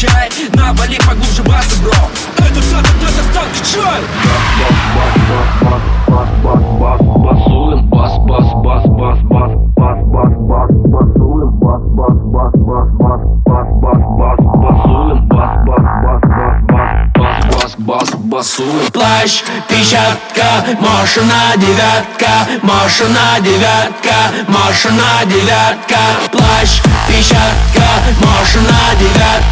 чай Навали поглубже басы, бро Это сад, это станки чай Басуем, бас, бас, бас, бас, бас, бас, басуем, бас, бас, бас, бас, бас, бас, бас, басуем, бас, бас, бас, бас, бас, бас, бас, басуем. Плащ, печатка, машина девятка, машина девятка, машина девятка. Плащ, печатка, машина девятка.